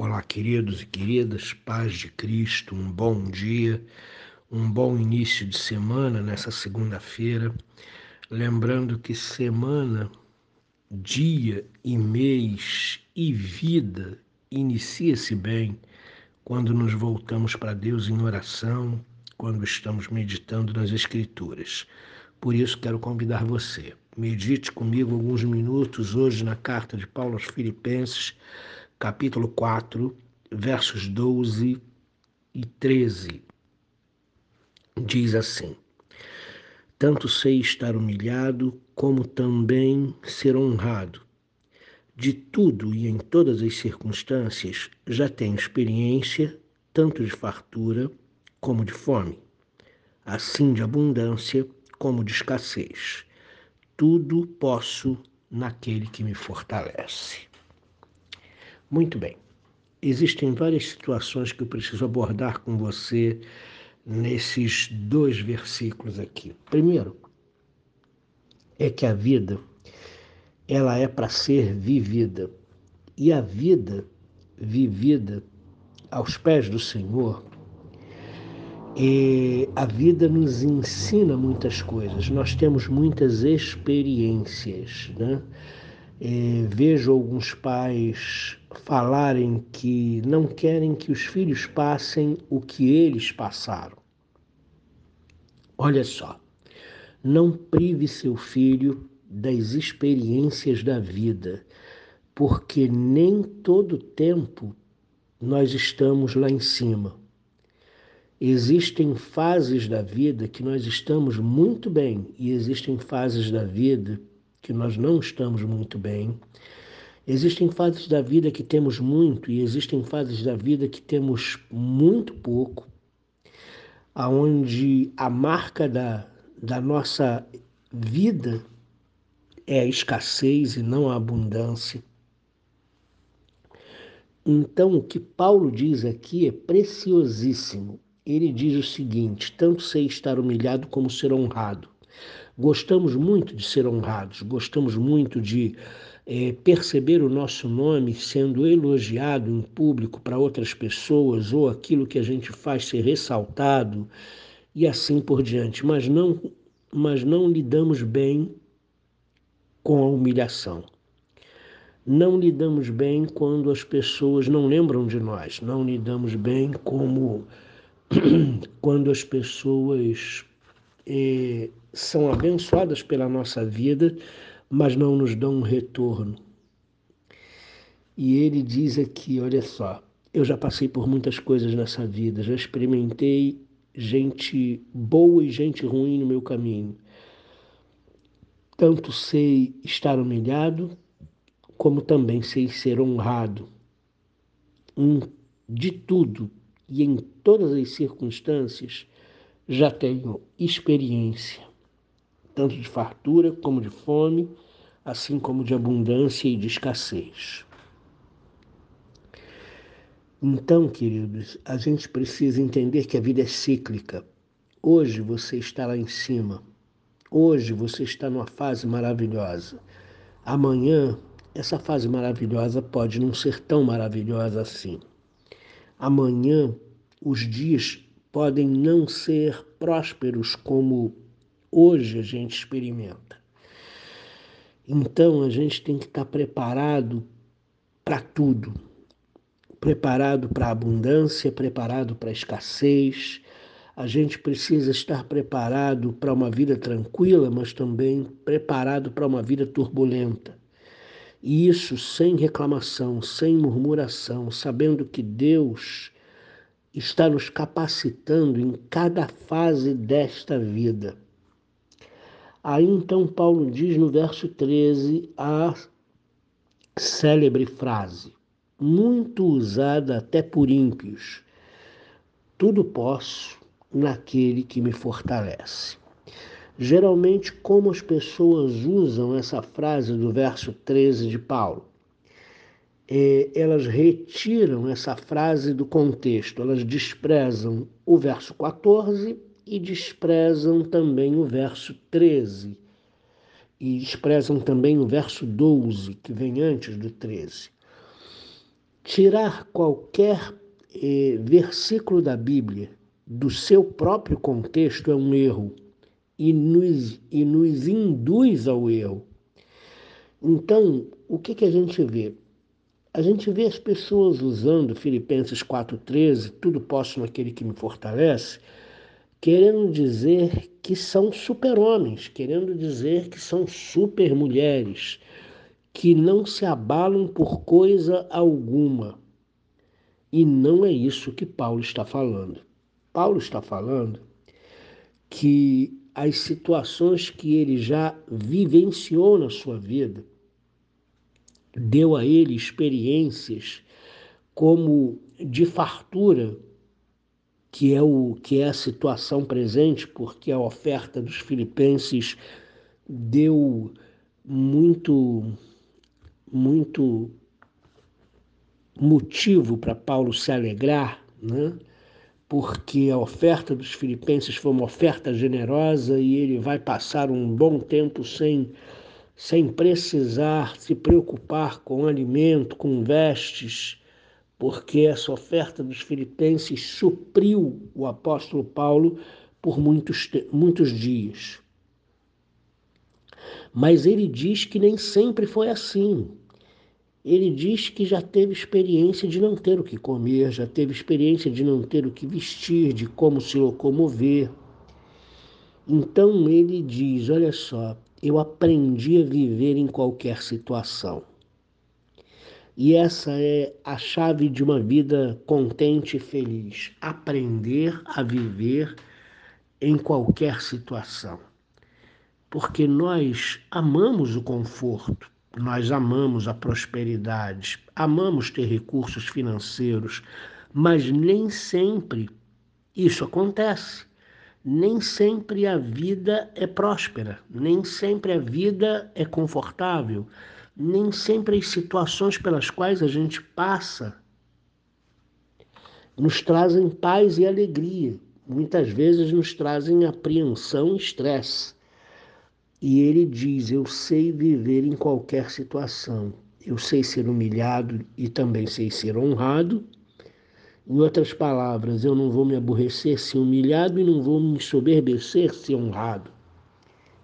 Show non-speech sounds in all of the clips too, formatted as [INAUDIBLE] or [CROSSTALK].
Olá, queridos e queridas, paz de Cristo, um bom dia, um bom início de semana nessa segunda-feira. Lembrando que semana, dia e mês e vida inicia-se bem quando nos voltamos para Deus em oração, quando estamos meditando nas Escrituras. Por isso, quero convidar você. Medite comigo alguns minutos hoje na carta de Paulo aos Filipenses capítulo 4, versos 12 e 13. Diz assim: Tanto sei estar humilhado, como também ser honrado. De tudo e em todas as circunstâncias já tenho experiência, tanto de fartura como de fome, assim de abundância como de escassez. Tudo posso naquele que me fortalece. Muito bem. Existem várias situações que eu preciso abordar com você nesses dois versículos aqui. Primeiro, é que a vida ela é para ser vivida. E a vida vivida aos pés do Senhor, e a vida nos ensina muitas coisas. Nós temos muitas experiências, né? É, vejo alguns pais falarem que não querem que os filhos passem o que eles passaram. Olha só, não prive seu filho das experiências da vida, porque nem todo tempo nós estamos lá em cima. Existem fases da vida que nós estamos muito bem e existem fases da vida que nós não estamos muito bem. Existem fases da vida que temos muito e existem fases da vida que temos muito pouco, aonde a marca da, da nossa vida é a escassez e não a abundância. Então, o que Paulo diz aqui é preciosíssimo. Ele diz o seguinte: tanto sei estar humilhado como ser honrado. Gostamos muito de ser honrados, gostamos muito de é, perceber o nosso nome sendo elogiado em público para outras pessoas ou aquilo que a gente faz ser ressaltado e assim por diante, mas não, mas não lidamos bem com a humilhação. Não lidamos bem quando as pessoas não lembram de nós, não lidamos bem como [CLEARS THROAT] quando as pessoas eh, são abençoadas pela nossa vida, mas não nos dão um retorno. E ele diz aqui: olha só, eu já passei por muitas coisas nessa vida, já experimentei gente boa e gente ruim no meu caminho. Tanto sei estar humilhado, como também sei ser honrado. De tudo e em todas as circunstâncias, já tenho experiência, tanto de fartura como de fome, assim como de abundância e de escassez. Então, queridos, a gente precisa entender que a vida é cíclica. Hoje você está lá em cima. Hoje você está numa fase maravilhosa. Amanhã, essa fase maravilhosa pode não ser tão maravilhosa assim. Amanhã, os dias podem não ser prósperos como hoje a gente experimenta. Então a gente tem que estar preparado para tudo. Preparado para a abundância, preparado para a escassez. A gente precisa estar preparado para uma vida tranquila, mas também preparado para uma vida turbulenta. E isso sem reclamação, sem murmuração, sabendo que Deus está nos capacitando em cada fase desta vida. Aí então Paulo diz no verso 13 a célebre frase, muito usada até por ímpios: Tudo posso naquele que me fortalece. Geralmente, como as pessoas usam essa frase do verso 13 de Paulo? é, elas retiram essa frase do contexto, elas desprezam o verso 14 e desprezam também o verso 13. E desprezam também o verso 12, que vem antes do 13, tirar qualquer eh, versículo da Bíblia do seu próprio contexto é um erro e nos, e nos induz ao erro. Então, o que, que a gente vê? A gente vê as pessoas usando Filipenses 4,13, tudo posso naquele que me fortalece, querendo dizer que são super-homens, querendo dizer que são super-mulheres, que não se abalam por coisa alguma. E não é isso que Paulo está falando. Paulo está falando que as situações que ele já vivenciou na sua vida deu a ele experiências como de fartura, que é o que é a situação presente, porque a oferta dos filipenses deu muito muito motivo para Paulo se alegrar, né? porque a oferta dos filipenses foi uma oferta generosa e ele vai passar um bom tempo sem, sem precisar se preocupar com alimento, com vestes, porque essa oferta dos filipenses supriu o apóstolo Paulo por muitos, muitos dias. Mas ele diz que nem sempre foi assim. Ele diz que já teve experiência de não ter o que comer, já teve experiência de não ter o que vestir, de como se locomover. Então ele diz: Olha só, eu aprendi a viver em qualquer situação. E essa é a chave de uma vida contente e feliz: aprender a viver em qualquer situação. Porque nós amamos o conforto, nós amamos a prosperidade, amamos ter recursos financeiros, mas nem sempre isso acontece. Nem sempre a vida é próspera, nem sempre a vida é confortável, nem sempre as situações pelas quais a gente passa nos trazem paz e alegria. Muitas vezes nos trazem apreensão e estresse. E ele diz: Eu sei viver em qualquer situação. Eu sei ser humilhado e também sei ser honrado. Em outras palavras, eu não vou me aborrecer se humilhado e não vou me soberbecer se honrado.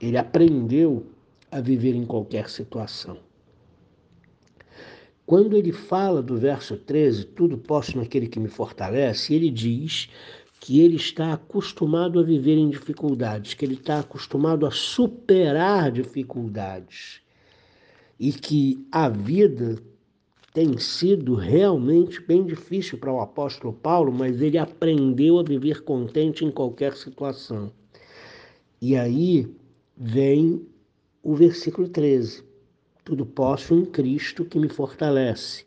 Ele aprendeu a viver em qualquer situação. Quando ele fala do verso 13, tudo posso naquele que me fortalece, ele diz que ele está acostumado a viver em dificuldades, que ele está acostumado a superar dificuldades e que a vida tem sido realmente bem difícil para o apóstolo Paulo, mas ele aprendeu a viver contente em qualquer situação. E aí vem o versículo 13: Tudo posso em Cristo que me fortalece.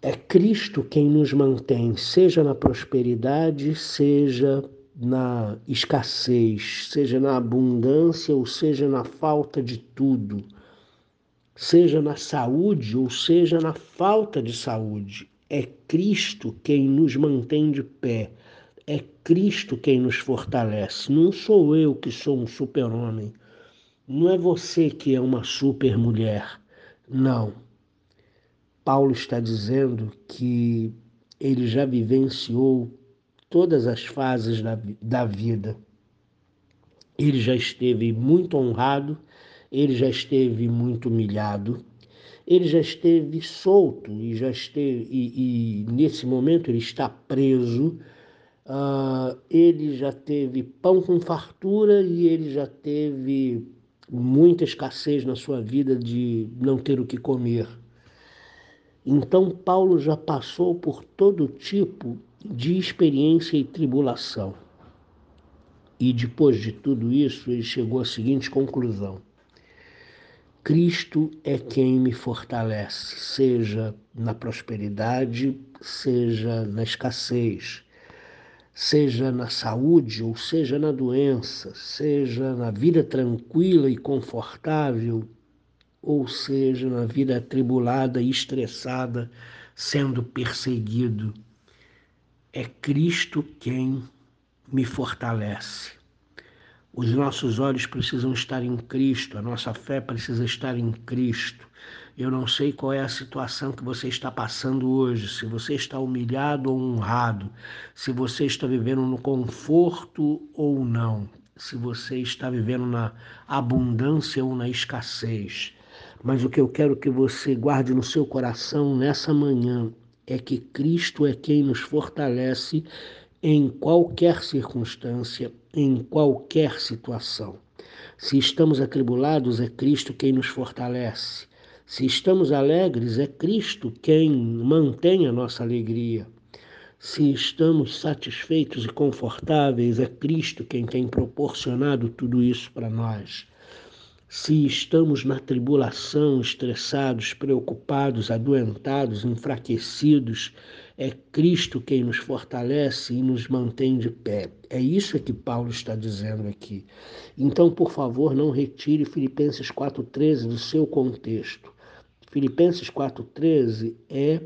É Cristo quem nos mantém, seja na prosperidade, seja na escassez, seja na abundância ou seja na falta de tudo, seja na saúde ou seja na falta de saúde. É Cristo quem nos mantém de pé. É Cristo quem nos fortalece. Não sou eu que sou um super-homem. Não é você que é uma super-mulher. Não. Paulo está dizendo que ele já vivenciou todas as fases da, da vida. Ele já esteve muito honrado, ele já esteve muito humilhado, ele já esteve solto e já esteve e, e nesse momento ele está preso. Uh, ele já teve pão com fartura e ele já teve muita escassez na sua vida de não ter o que comer. Então, Paulo já passou por todo tipo de experiência e tribulação. E depois de tudo isso, ele chegou à seguinte conclusão: Cristo é quem me fortalece, seja na prosperidade, seja na escassez, seja na saúde ou seja na doença, seja na vida tranquila e confortável ou seja, na vida atribulada e estressada, sendo perseguido. É Cristo quem me fortalece. Os nossos olhos precisam estar em Cristo, a nossa fé precisa estar em Cristo. Eu não sei qual é a situação que você está passando hoje, se você está humilhado ou honrado, se você está vivendo no conforto ou não, se você está vivendo na abundância ou na escassez. Mas o que eu quero que você guarde no seu coração nessa manhã é que Cristo é quem nos fortalece em qualquer circunstância, em qualquer situação. Se estamos atribulados, é Cristo quem nos fortalece. Se estamos alegres, é Cristo quem mantém a nossa alegria. Se estamos satisfeitos e confortáveis, é Cristo quem tem proporcionado tudo isso para nós. Se estamos na tribulação, estressados, preocupados, adoentados, enfraquecidos, é Cristo quem nos fortalece e nos mantém de pé. É isso que Paulo está dizendo aqui. Então, por favor, não retire Filipenses 4,13 do seu contexto. Filipenses 4,13 é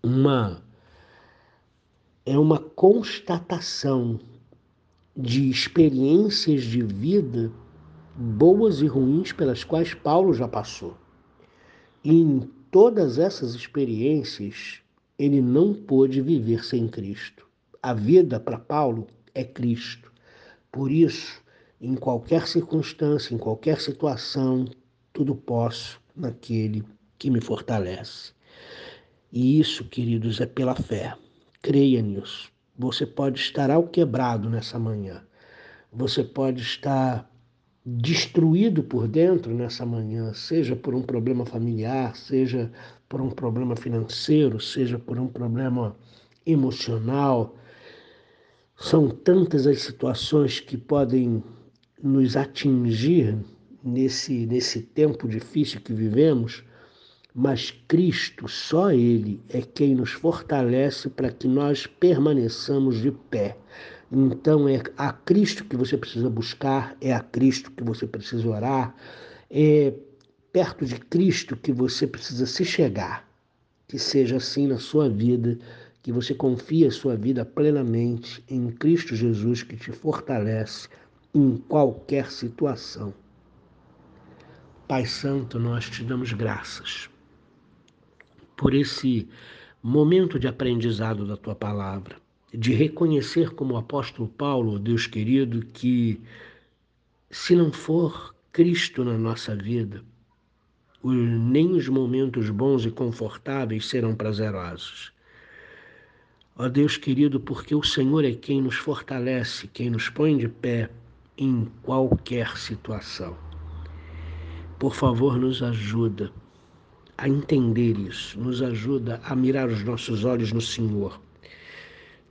uma, é uma constatação de experiências de vida boas e ruins pelas quais Paulo já passou. E em todas essas experiências, ele não pôde viver sem Cristo. A vida para Paulo é Cristo. Por isso, em qualquer circunstância, em qualquer situação, tudo posso naquele que me fortalece. E isso, queridos, é pela fé. Creia nisso. Você pode estar ao quebrado nessa manhã. Você pode estar destruído por dentro nessa manhã, seja por um problema familiar, seja por um problema financeiro, seja por um problema emocional. São tantas as situações que podem nos atingir nesse, nesse tempo difícil que vivemos, mas Cristo, só Ele, é quem nos fortalece para que nós permaneçamos de pé. Então é a Cristo que você precisa buscar, é a Cristo que você precisa orar, é perto de Cristo que você precisa se chegar. Que seja assim na sua vida, que você confie a sua vida plenamente em Cristo Jesus que te fortalece em qualquer situação. Pai Santo, nós te damos graças por esse momento de aprendizado da tua palavra, de reconhecer como o apóstolo Paulo, Deus querido, que se não for Cristo na nossa vida, nem os momentos bons e confortáveis serão prazerosos. Ó Deus querido, porque o Senhor é quem nos fortalece, quem nos põe de pé em qualquer situação. Por favor, nos ajuda a entender isso, nos ajuda a mirar os nossos olhos no Senhor.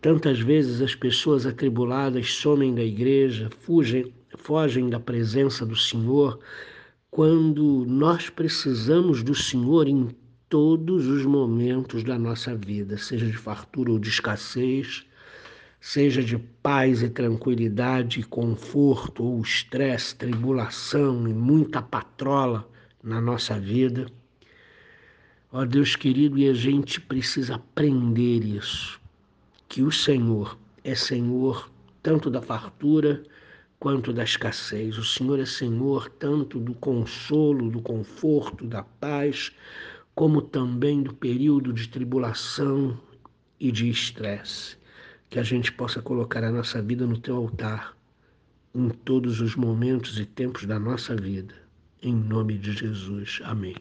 Tantas vezes as pessoas atribuladas somem da igreja, fugem, fogem da presença do Senhor, quando nós precisamos do Senhor em todos os momentos da nossa vida, seja de fartura ou de escassez, seja de paz e tranquilidade, conforto ou estresse, tribulação e muita patrola na nossa vida. Ó Deus querido, e a gente precisa aprender isso, que o Senhor é Senhor tanto da fartura quanto da escassez. O Senhor é Senhor tanto do consolo, do conforto, da paz, como também do período de tribulação e de estresse que a gente possa colocar a nossa vida no teu altar em todos os momentos e tempos da nossa vida. Em nome de Jesus. Amém.